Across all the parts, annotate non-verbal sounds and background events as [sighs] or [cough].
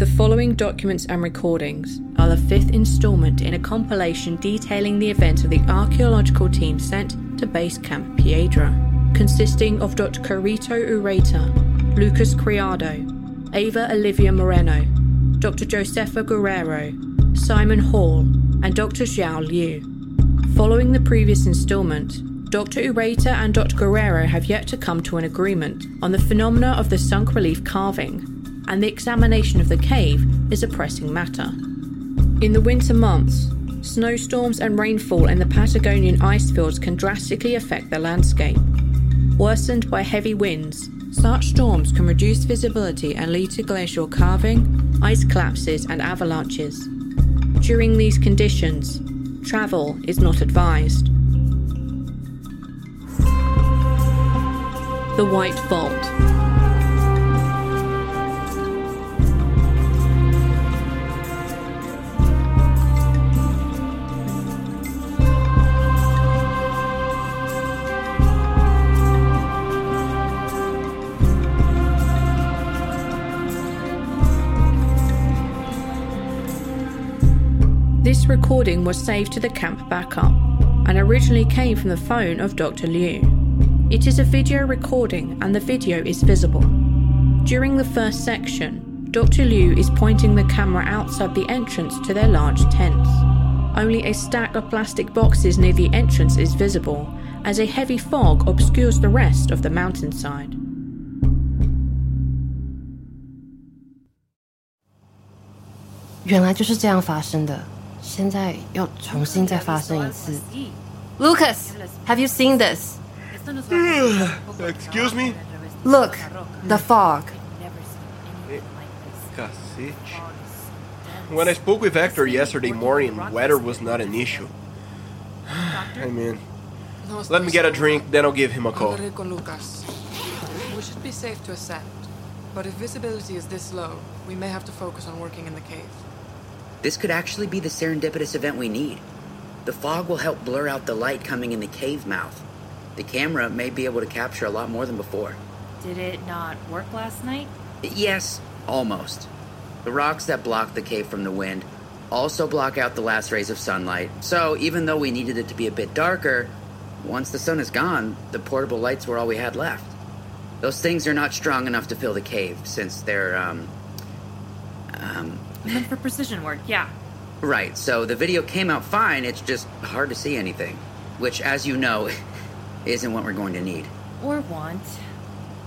The following documents and recordings are the fifth installment in a compilation detailing the events of the archaeological team sent to Base Camp Piedra, consisting of Dr. Carito Ureta, Lucas Criado, Eva Olivia Moreno, Dr. Josefa Guerrero, Simon Hall, and Dr. Zhou Liu. Following the previous installment, Dr. Ureta and Dr. Guerrero have yet to come to an agreement on the phenomena of the sunk relief carving, and the examination of the cave is a pressing matter. In the winter months, snowstorms and rainfall in the Patagonian ice fields can drastically affect the landscape. Worsened by heavy winds, such storms can reduce visibility and lead to glacial calving, ice collapses, and avalanches. During these conditions, travel is not advised. The White Vault. Recording was saved to the camp backup and originally came from the phone of Dr. Liu. It is a video recording and the video is visible. During the first section, Dr. Liu is pointing the camera outside the entrance to their large tents. Only a stack of plastic boxes near the entrance is visible, as a heavy fog obscures the rest of the mountainside. 原来就是这样发生的，现在要重新再发生一次。Lucas, have you seen this? Excuse me? Look, the fog. Cacete. When I spoke with Hector yesterday morning, weather was not an issue. [sighs] I mean, let me get a drink, then I'll give him a call. Enrico Lucas. We should be safe to ascend. But if visibility is this low, we may have to focus on working in the cave. This could actually be the serendipitous event we need. The fog will help blur out the light coming in the cave mouth. The camera may be able to capture a lot more than before. Did it not work last night? Yes, almost. The rocks that block the cave from the wind also block out the last rays of sunlight. So, even though we needed it to be a bit darker, once the sun is gone, the portable lights were all we had left. Those things are not strong enough to fill the cave since they're, um. Um. Meant for precision work, yeah. Right, so the video came out fine, it's just hard to see anything. Which, as you know, [laughs] isn't what we're going to need. Or want.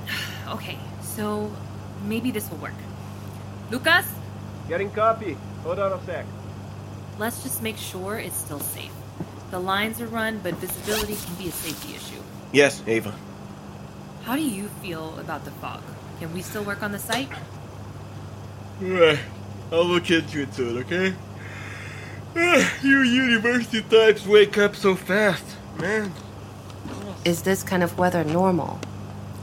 [sighs] Okay, so maybe this will work. Lucas, Getting copy. Hold on a sec. let's just make sure it's still safe. The lines are run, but visibility can be a safety issue. Yes, Eva. How do you feel about the fog? Can we still work on the site? [sighs] Eh, Alright, I'll look into it soon, okay? Ah, you university types wake up so fast, man. Is this kind of weather normal?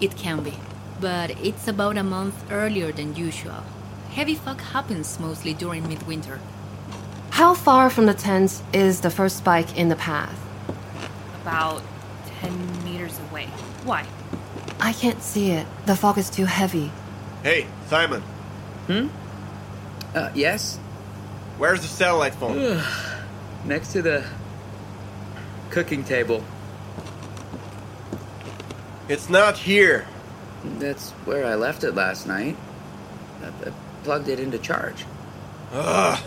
It can be, but it's about a month earlier than usual. Heavy fog happens mostly during midwinter. How far from the tents is the first spike in the path? About 10 meters away. Why? I can't see it. The fog is too heavy. Hey, Simon, hmm? Uh, yes? where's the satellite phone? Next to the cooking table. it's not here. That's where I left it last night. I, I plugged it into charge. Ugh.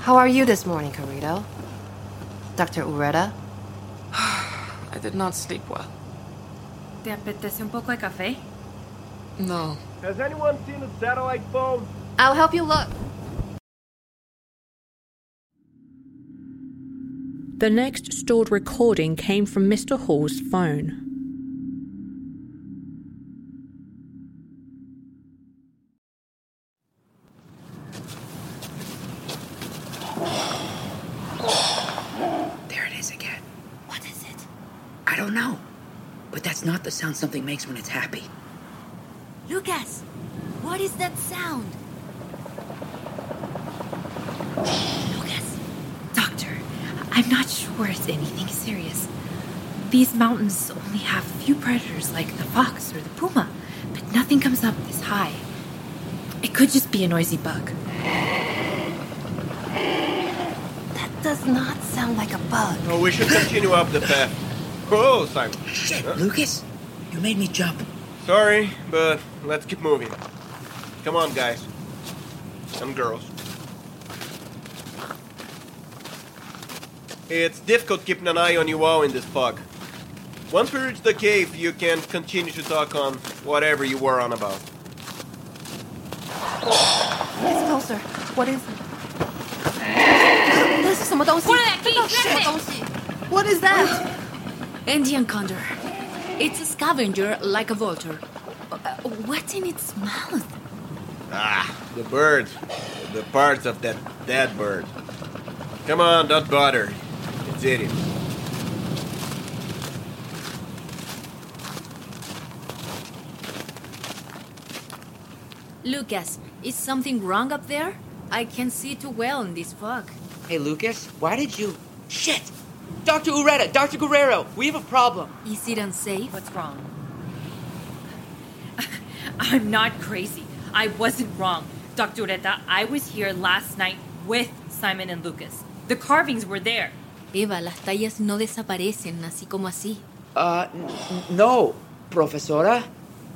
How are you this morning, Carito? Dr. Ureta? [sighs] I did not sleep well. ¿Te apetece un poco de café? No. Has anyone seen the satellite phone? I'll help you look. The next stored recording came from Mr. Hall's phone. There it is again. What is it? I don't know. But that's not the sound something makes when it's happy. Lucas, what is that sound? Lucas, Doctor, I'm not sure it's anything serious. These mountains only have few predators like the fox or the puma, but nothing comes up this high. It could just be a noisy bug. That does not sound like a bug. Oh, we should continue up the path. Oh, Simon. Shit, Huh? Lucas, you made me jump. Sorry, but let's keep moving. Come on, guys. And girls. It's difficult keeping an eye on you all in this fog. Once we reach the cave, you can continue to talk on whatever you were on about. Closer. What is it? 那是什么东西？What that? Andean condor. It's a scavenger like a vulture. Uh, what's in its mouth? Ah, the bird. The parts of that dead bird. Come on, don't bother. It's eating. Lucas, is something wrong up there? I can't see too well in this fog. Hey, Lucas, why did you. Shit! Dr. Ureta, Dr. Guerrero, we have a problem. Is it unsafe? What's wrong? [laughs] I'm not crazy. I wasn't wrong. Dr. Ureta, I was here last night with Simon and Lucas. The carvings were there. Eva, las tallas no desaparecen así como así. Uh, no, profesora.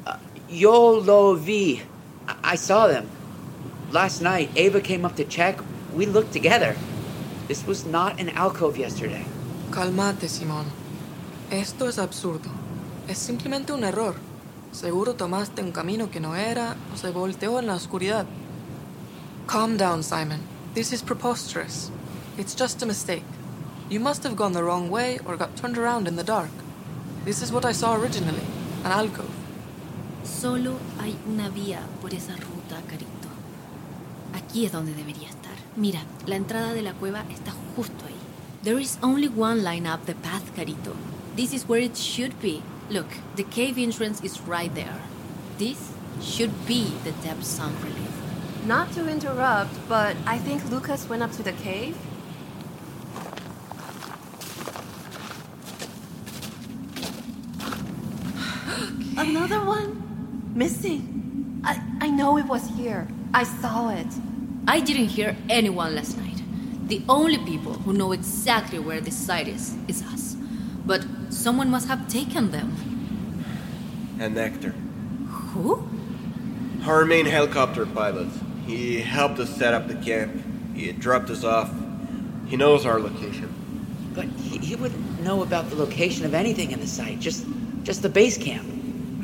Uh, yo lo vi. I-, I saw them. Last night, Ava came up to check. We looked together. This was not an alcove yesterday. Calmate, Simón. Esto es absurdo. Es simplemente un error. Seguro tomaste un camino que no era o se volteó en la oscuridad. Calm down, Simon. This is preposterous. It's just a mistake. You must have gone the wrong way or got turned around in the dark. This is what I saw originally an alcove. Solo hay una vía por esa ruta, Carito. Aquí es donde debería estar. Mira, la entrada de la cueva está justo ahí. There is only one line up the path, Carito. This is where it should be. Look, the cave entrance is right there. This should be the deep sunk relief. Not to interrupt, but I think Lucas went up to the cave. Another one? Missing. I, I know it was here. I saw it. I didn't hear anyone last night. The only people who know exactly where this site is is us. But someone must have taken them. And Hector. Who? Our main helicopter pilot. He helped us set up the camp. He dropped us off. He knows our location. But he, he wouldn't know about the location of anything in the site, just, just the base camp.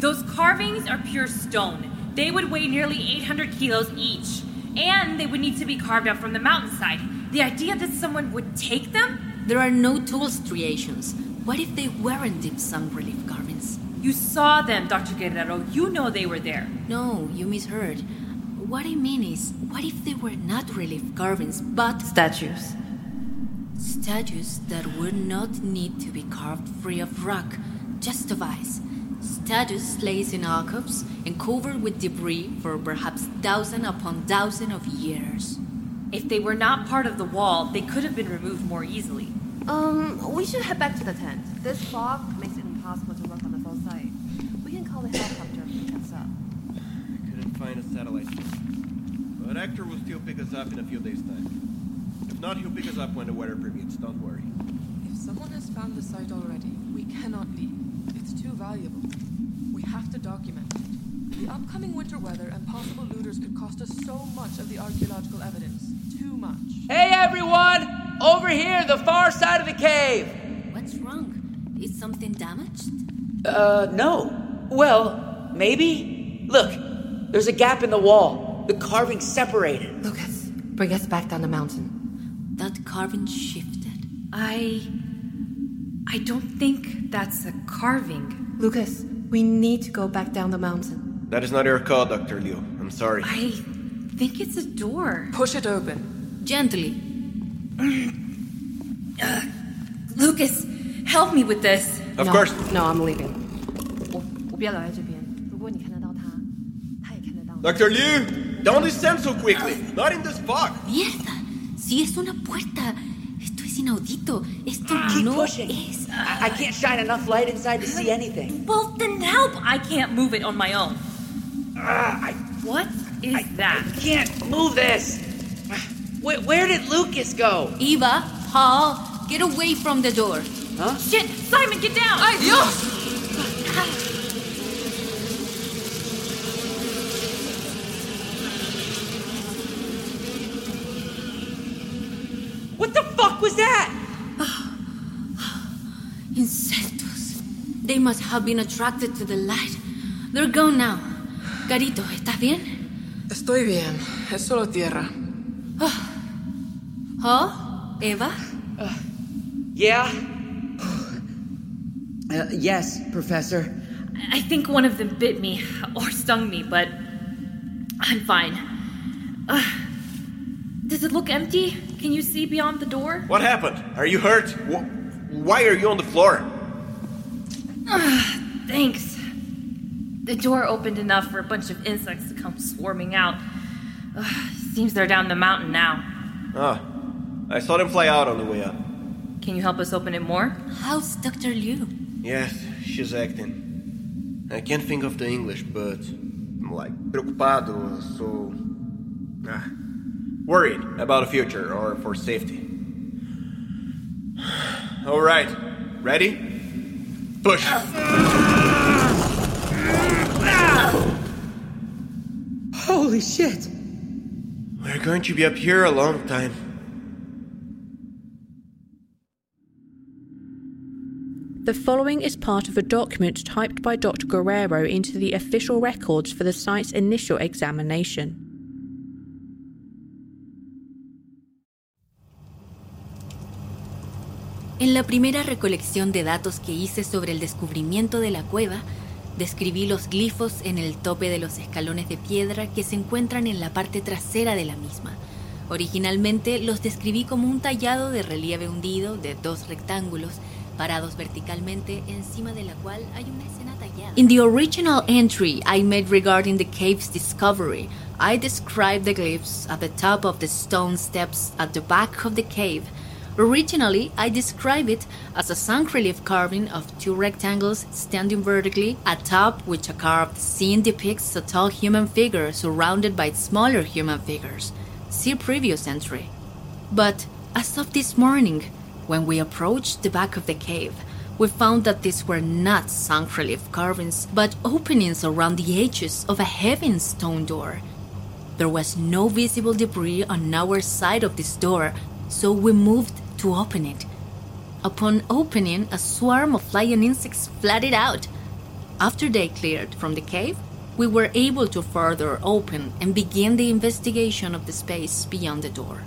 Those carvings are pure stone. They would weigh nearly 800 kilos each. And they would need to be carved out from the mountainside. The idea that someone would take them? There are no tool striations. What if they weren't deep sunk relief carvings? You saw them, Dr. Guerrero. You know they were there. No, you misheard. What I mean is, what if they were not relief carvings, but Statues. statues that would not need to be carved free of rock, just of ice? Statues placed in alcoves and covered with debris for perhaps thousand upon thousand of years. If they were not part of the wall, they could have been removed more easily. Um, we should head back to the tent. This fog makes it impossible to work on the full site. We can call the helicopter if it comes up. We couldn't find a satellite. But Hector will still pick us up in a few days' time. If not, he'll pick us up when the weather permits. Don't worry. If someone has found the site already, we cannot leave. It's too valuable. We have to document it. The upcoming winter weather and possible looters could cost us so much of the archaeological evidence. Too much. Hey, everyone! Over here, the far side of the cave! What's wrong? Is something damaged? Uh, no. Well, maybe? Look, there's a gap in the wall. The carving separated. Lucas, bring us back down the mountain. That carving shifted. I. I don't think that's a carving. Lucas, we need to go back down the mountain. That is not your call, Dr. Liu. I'm sorry. I think it's a door. Push it open. Gently. uh, Lucas, help me with this. Of no, course. No, I'm leaving. Dr. Liu, don't descend so quickly. Not in this fog. Mierda. Si es una puerta. Es inaudito. Esto Keep no pushing. es. I-, I can't shine enough light inside to see anything. Well, then help! I can't move it on my own. Ah, I, What is I, that? I can't move this. Where, where did Lucas go? Eva, Paul, get away from the door. Huh? Shit! Simon, get down! ¡Ay, Dios! What the fuck was that? [sighs] Insectos. They must have been attracted to the light. They're gone now. Carito, ¿estás bien? Estoy bien. Es solo tierra. ¿Oh? oh ¿Eva? Yeah? Uh, yes, Professor. I think one of them bit me or stung me, but I'm fine. Ugh. Does it look empty? Can you see beyond the door? What happened? Are you hurt? Why are you on the floor? [sighs] Thanks. The door opened enough for a bunch of insects to come swarming out. Ugh, [sighs] seems they're down the mountain now. Ah, I saw them fly out on the way up. Can you help us open it more? How's Dr. Liu? Yes, she's acting. I can't think of the English, but I'm like preocupado, so ah, worried about the future or for safety. All right, ready? Push. Holy shit! We're going to be up here a long time. The following is part of a document typed by Dr. Guerrero into the official records for the site's initial examination. En la primera recolección de datos que hice sobre el descubrimiento de la cueva, describí los glifos en el tope de los escalones de piedra que se encuentran en la parte trasera de la misma. Originalmente los describí como un tallado de relieve hundido de dos rectángulos parados verticalmente encima de la cual hay una escena tallada. In the original entry I made regarding the cave's discovery, I described the glyphs at the top of the stone steps at the back of the cave. Originally, I described it as a sunk relief carving of two rectangles standing vertically atop which a carved scene depicts a tall human figure surrounded by smaller human figures. See previous entry. But as of this morning, when we approached the back of the cave, we found that these were not sunk relief carvings, but openings around the edges of a heavy stone door. There was no visible debris on our side of this door, so we moved to open it. Upon opening, a swarm of flying insects flooded out. After they cleared from the cave, we were able to further open and begin the investigation of the space beyond the door.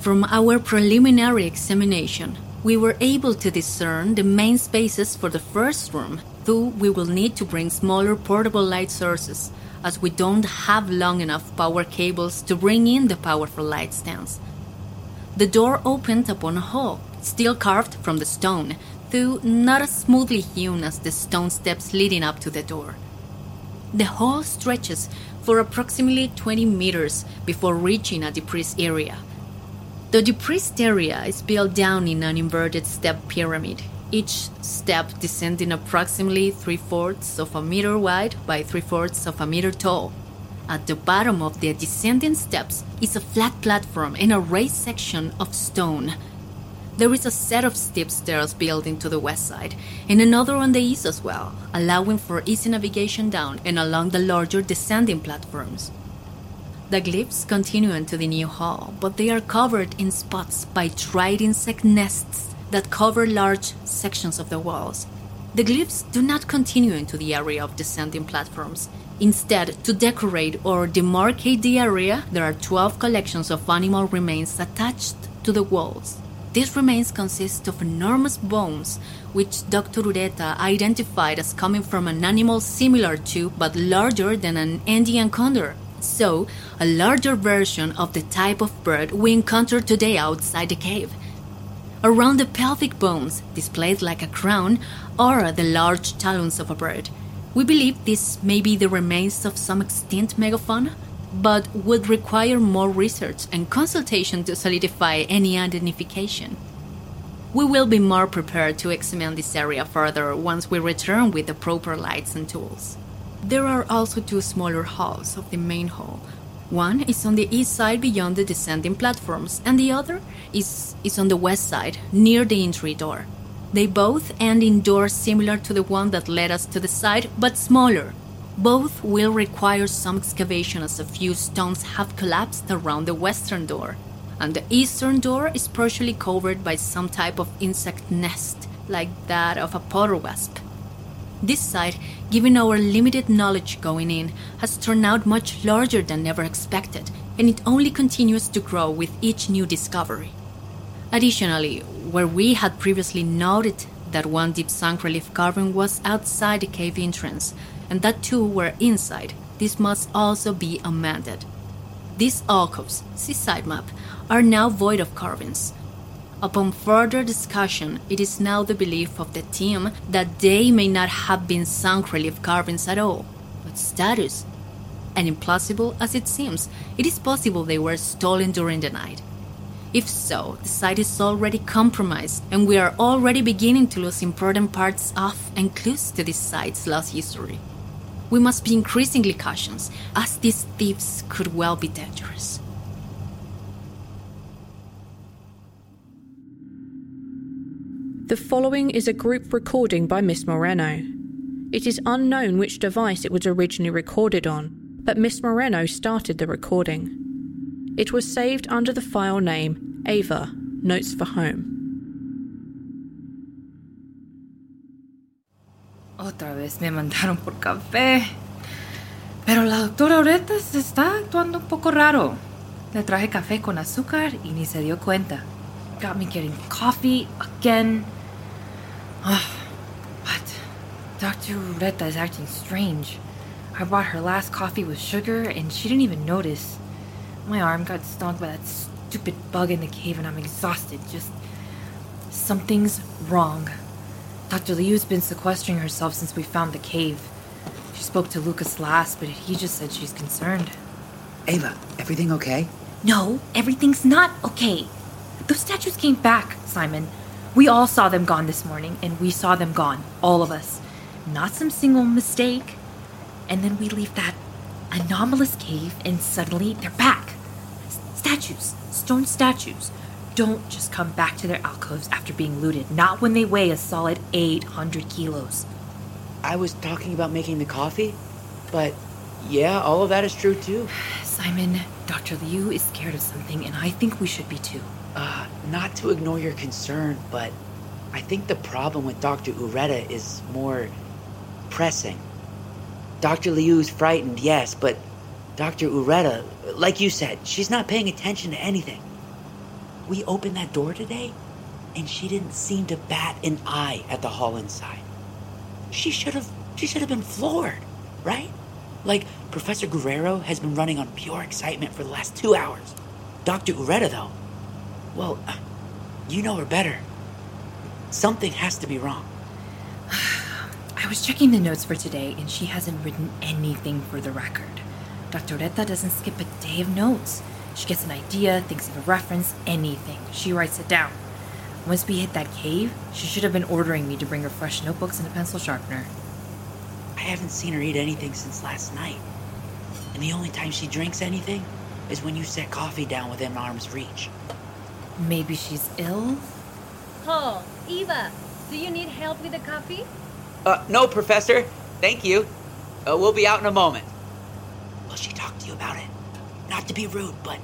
From our preliminary examination, we were able to discern the main spaces for the first room, though we will need to bring smaller portable light sources, as we don't have long enough power cables to bring in the powerful light stands. The door opened upon a hall, still carved from the stone, though not as smoothly hewn as the stone steps leading up to the door. The hall stretches for approximately 20 meters before reaching a depressed area. The depressed area is built down in an inverted step pyramid, each step descending approximately three fourths of a meter wide by three fourths of a meter tall. At the bottom of the descending steps is a flat platform and a raised section of stone. There is a set of steep stairs built into the west side, and another on the east as well, allowing for easy navigation down and along the larger descending platforms. The glyphs continue into the new hall, but they are covered in spots by dried insect nests that cover large sections of the walls. The glyphs do not continue into the area of descending platforms. Instead, to decorate or demarcate the area, there are 12 collections of animal remains attached to the walls. These remains consist of enormous bones, which Dr. Ureta identified as coming from an animal similar to but larger than an Andean condor. So, a larger version of the type of bird we encounter today outside the cave. Around the pelvic bones, displayed like a crown, are the large talons of a bird. We believe this may be the remains of some extinct megafauna, but would require more research and consultation to solidify any identification. We will be more prepared to examine this area further once we return with the proper lights and tools. There are also two smaller halls of the main hall. One is on the east side beyond the descending platforms, and the other is, is on the west side, near the entry door. They both end in doors similar to the one that led us to the site, but smaller. Both will require some excavation as a few stones have collapsed around the western door, and the eastern door is partially covered by some type of insect nest, like that of a potter wasp. This site, given our limited knowledge going in, has turned out much larger than ever expected, and it only continues to grow with each new discovery. Additionally, where we had previously noted that one deep sunk relief carving was outside the cave entrance, and that two were inside, this must also be amended. These alcoves, see side map, are now void of carvings. Upon further discussion, it is now the belief of the team that they may not have been sunk relief carvings at all, but statues. And implausible as it seems, it is possible they were stolen during the night. If so, the site is already compromised, and we are already beginning to lose important parts of and clues to this site's lost history. We must be increasingly cautious, as these thieves could well be dangerous. The following is a group recording by Miss Moreno. It is unknown which device it was originally recorded on, but Miss Moreno started the recording. It was saved under the file name Eva Notes for Home. Otra vez me mandaron por café. Pero la doctora Ureta se está actuando un poco raro. Le traje café con azúcar y ni se dio cuenta. Got me getting coffee again. Ah, but Dr. Ureta is acting strange. I brought her last coffee with sugar and she didn't even notice. My arm got stung by that stupid bug in the cave and I'm exhausted. Just. Something's wrong. Dr. Liu's been sequestering herself since we found the cave. She spoke to Lucas last, but he just said she's concerned. Eva, everything okay? No, everything's not okay. Those statues came back, Simon. We all saw them gone this morning, and we saw them gone, all of us. Not some single mistake. And then we leave that anomalous cave, and suddenly they're back. Statues, stone statues, don't just come back to their alcoves after being looted, not when they weigh a solid 800 kilos. I was talking about making the coffee, but yeah, all of that is true too. [sighs] Simon, Dr. Liu is scared of something, and I think we should be too. Uh, not to ignore your concern, but I think the problem with Dr. Ureta is more pressing. Dr. Liu's frightened, yes, but Dr. Ureta, like you said, she's not paying attention to anything. We opened that door today, and she didn't seem to bat an eye at the hall inside. She should have she should have been floored, right? Like Professor Guerrero has been running on pure excitement for the last two hours. Dr. Ureta, though, well, uh, you know her better. Something has to be wrong. [sighs] I was checking the notes for today, and she hasn't written anything for the record. Dr. Ureta doesn't skip a day of notes. She gets an idea, thinks of a reference, anything. She writes it down. Once we hit that cave, she should have been ordering me to bring her fresh notebooks and a pencil sharpener. I haven't seen her eat anything since last night. And the only time she drinks anything is when you set coffee down within arm's reach. Maybe she's ill? Oh, Eva, do you need help with the coffee? Uh, no, Professor. Thank you. Uh, we'll be out in a moment. Will she talk to you about it? Not to be rude, but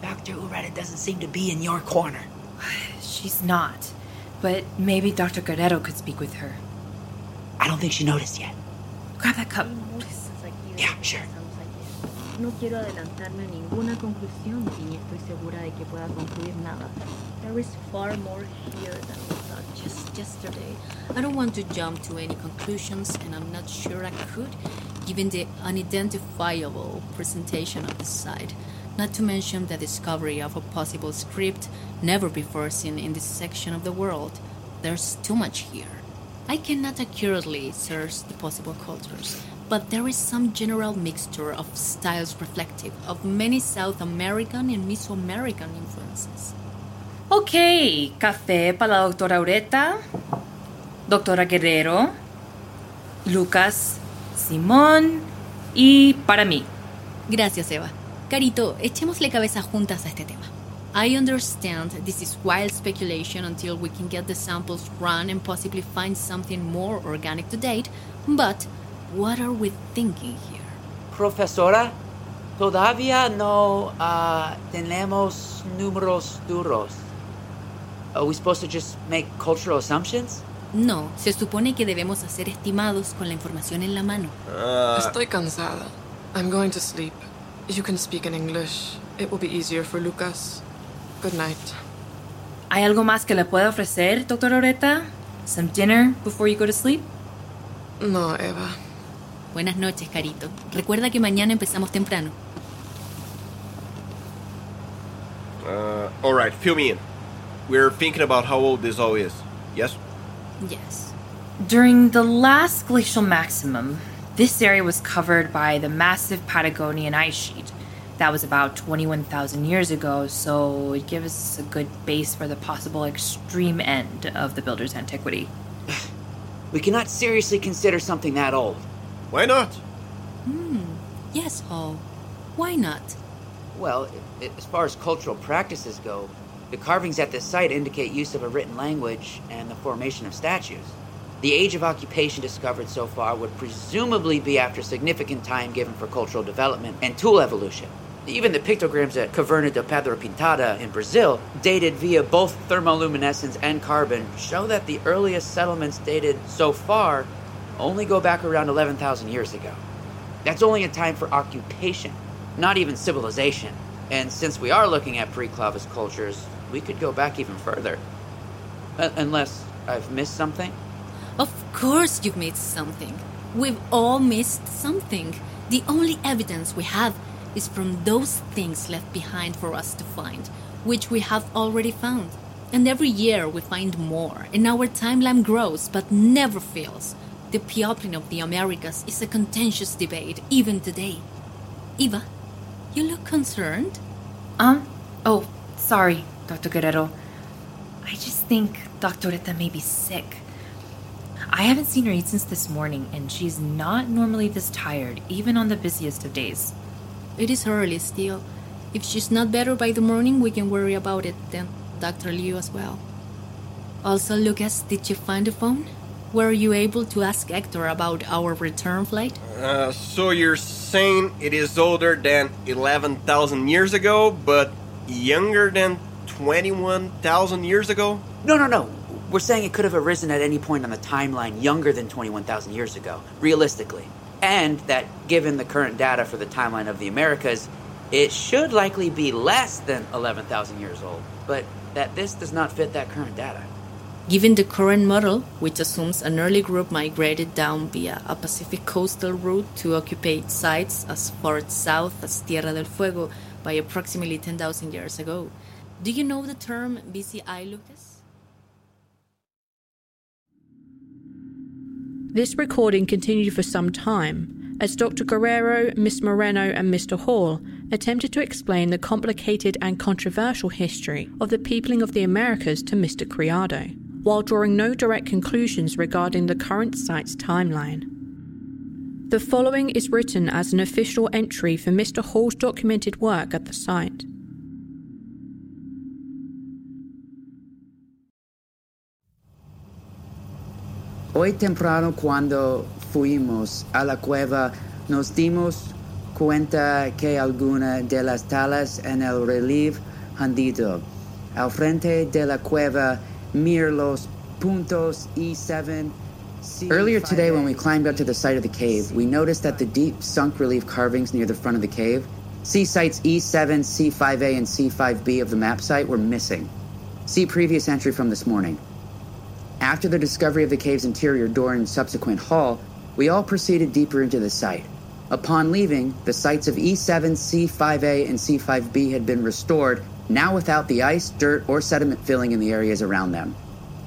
Dr. Ureta doesn't seem to be in your corner. [sighs] She's not. But maybe Dr. Guerrero could speak with her. I don't think she noticed yet. Grab that cup. Yeah, sure. No quiero adelantarme a ninguna conclusión y ni estoy segura de que pueda concluir nada. There is far more here than we thought just yesterday. I don't want to jump to any conclusions, and I'm not sure I could, given the unidentifiable presentation of the site. Not to mention the discovery of a possible script never before seen in this section of the world. There's too much here. I cannot accurately search the possible cultures, but there is some general mixture of styles reflective of many South American and Mesoamerican influences. Ok, café para la doctora Ureta, doctora Guerrero, Lucas, Simón y para mí. Gracias, Eva. Carito, echémosle cabeza juntas a este tema. I understand this is wild speculation until we can get the samples run and possibly find something more organic to date, but what are we thinking here? Profesora, todavía no uh, tenemos números duros. Are we supposed to just make cultural assumptions? No, se supone que debemos hacer estimados con la información en la mano. Uh, Estoy cansada. I'm going to sleep. You can speak in English. It will be easier for Lucas. Good night. ¿Hay algo más que le pueda ofrecer, Dr. Oreta? Some dinner before you go to sleep? No, Eva. Buenas noches, Carito. Recuerda que mañana empezamos temprano. uh, alright, fill me in. We're thinking about how old this all is. Yes? Yes. During the last glacial maximum, this area was covered by the massive Patagonian ice sheet. That was about 21,000 years ago, so it gives us a good base for the possible extreme end of the builder's antiquity. [laughs] We cannot seriously consider something that old. Why not? Hmm. Yes, Hall. Why not? Well, i- i- as far as cultural practices go, the carvings at this site indicate use of a written language and the formation of statues. The age of occupation discovered so far would presumably be after significant time given for cultural development and tool evolution. Even the pictograms at Caverna de Pedra Pintada in Brazil, dated via both thermoluminescence and carbon, show that the earliest settlements dated so far only go back around 11,000 years ago. That's only a time for occupation, not even civilization. And since we are looking at pre Clovis cultures, we could go back even further. Uh, unless I've missed something? Of course you've missed something. We've all missed something. The only evidence we have is from those things left behind for us to find, which we have already found. And every year we find more, and our timeline grows but never fails. The peopling of the Americas is a contentious debate even today. Eva, you look concerned. Um, oh, sorry, Dr. Guerrero. I just think Dr. Ureta may be sick. I haven't seen her eat since this morning, and she's not normally this tired, even on the busiest of days. It is early still. If she's not better by the morning, we can worry about it then. Dr. Liu as well. Also, Lucas, did you find the phone? Were you able to ask Hector about our return flight? Uh, so you're saying it is older than 11,000 years ago, but younger than 21,000 years ago? No, no, no. We're saying it could have arisen at any point on the timeline younger than 21,000 years ago, realistically. And that given the current data for the timeline of the Americas, it should likely be less than 11,000 years old. But that this does not fit that current data. Given the current model, which assumes an early group migrated down via a Pacific coastal route to occupy sites as far south as Tierra del Fuego by approximately 10,000 years ago. Do you know the term BCI, Lucas? This recording continued for some time as Dr. Guerrero, Miss Moreno, and Mr. Hall attempted to explain the complicated and controversial history of the peopling of the Americas to Mr. Criado, while drawing no direct conclusions regarding the current site's timeline. The following is written as an official entry for Mr. Hall's documented work at the site. Hoy temprano cuando fuimos a la cueva nos dimos cuenta que alguna de las talas en el relieve hundido al frente de la cueva mir los puntos E7 Earlier today, when we climbed up to the site of the cave, we noticed that the deep sunk relief carvings near the front of the cave, see sites E7, C5A, and C5B of the map site, were missing. See previous entry from this morning. After the discovery of the cave's interior door and subsequent haul, we all proceeded deeper into the site. Upon leaving, the sites of E7, C5A, and C5B had been restored, now without the ice, dirt, or sediment filling in the areas around them.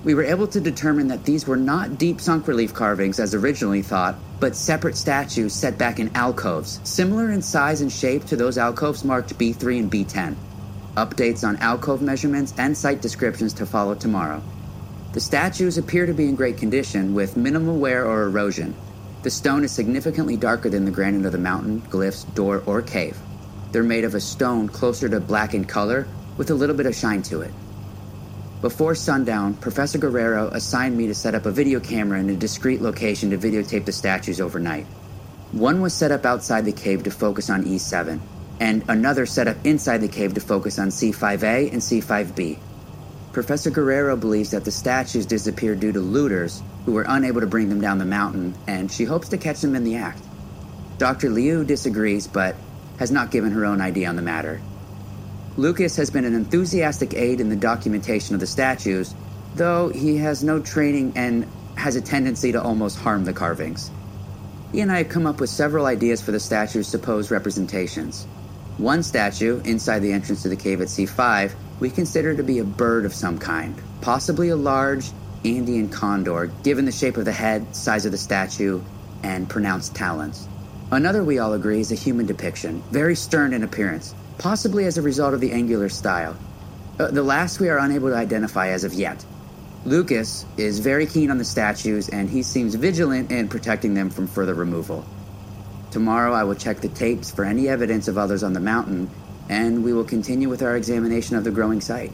We were able to determine that these were not deep sunk relief carvings as originally thought, but separate statues set back in alcoves, similar in size and shape to those alcoves marked B3 and B10. Updates on alcove measurements and site descriptions to follow tomorrow. The statues appear to be in great condition with minimal wear or erosion. The stone is significantly darker than the granite of the mountain, glyphs, door, or cave. They're made of a stone closer to black in color with a little bit of shine to it. Before sundown, Professor Guerrero assigned me to set up a video camera in a discreet location to videotape the statues overnight. One was set up outside the cave to focus on E7, and another set up inside the cave to focus on C5A and C5B. Professor Guerrero believes that the statues disappeared due to looters who were unable to bring them down the mountain, and she hopes to catch them in the act. Dr. Liu disagrees, but has not given her own idea on the matter. Lucas has been an enthusiastic aide in the documentation of the statues, though he has no training and has a tendency to almost harm the carvings. He and I have come up with several ideas for the statue's supposed representations. One statue, inside the entrance to the cave at C5, we consider to be a bird of some kind, possibly a large Andean condor, given the shape of the head, size of the statue, and pronounced talons. Another we all agree is a human depiction, very stern in appearance, possibly as a result of the angular style. Uh, the last we are unable to identify as of yet. Lucas is very keen on the statues and he seems vigilant in protecting them from further removal. Tomorrow I will check the tapes for any evidence of others on the mountain, and we will continue with our examination of the growing site.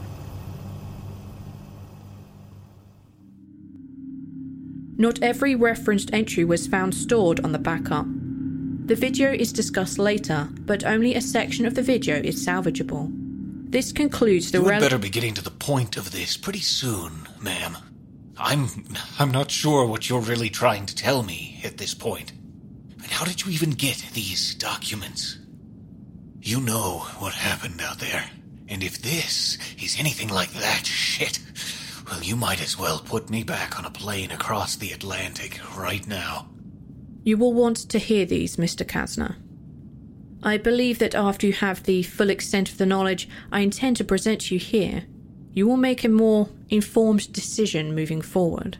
Not every referenced entry was found stored on the backup. The video is discussed later, but only a section of the video is salvageable. This concludes the You had rel- better be getting to the point of this pretty soon, ma'am. I'm I'm not sure what you're really trying to tell me at this point. And how did you even get these documents? You know what happened out there. And if this is anything like that shit, well, you might as well put me back on a plane across the Atlantic right now. You will want to hear these, Mr. Kasner. I believe that after you have the full extent of the knowledge I intend to present you here, you will make a more informed decision moving forward.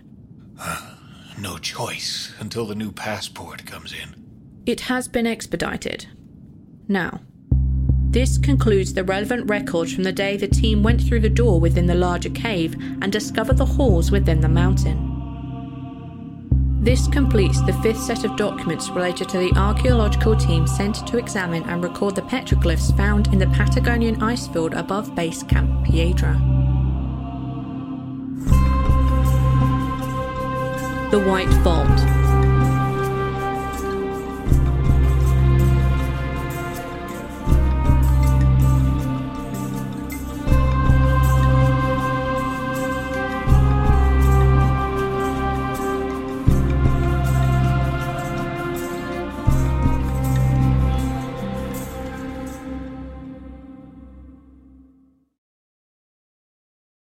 [sighs] No choice until the new passport comes in. It has been expedited. Now, this concludes the relevant records from the day the team went through the door within the larger cave and discovered the halls within the mountain. This completes the fifth set of documents related to the archaeological team sent to examine and record the petroglyphs found in the Patagonian ice field above Base Camp Piedra. The White Vault.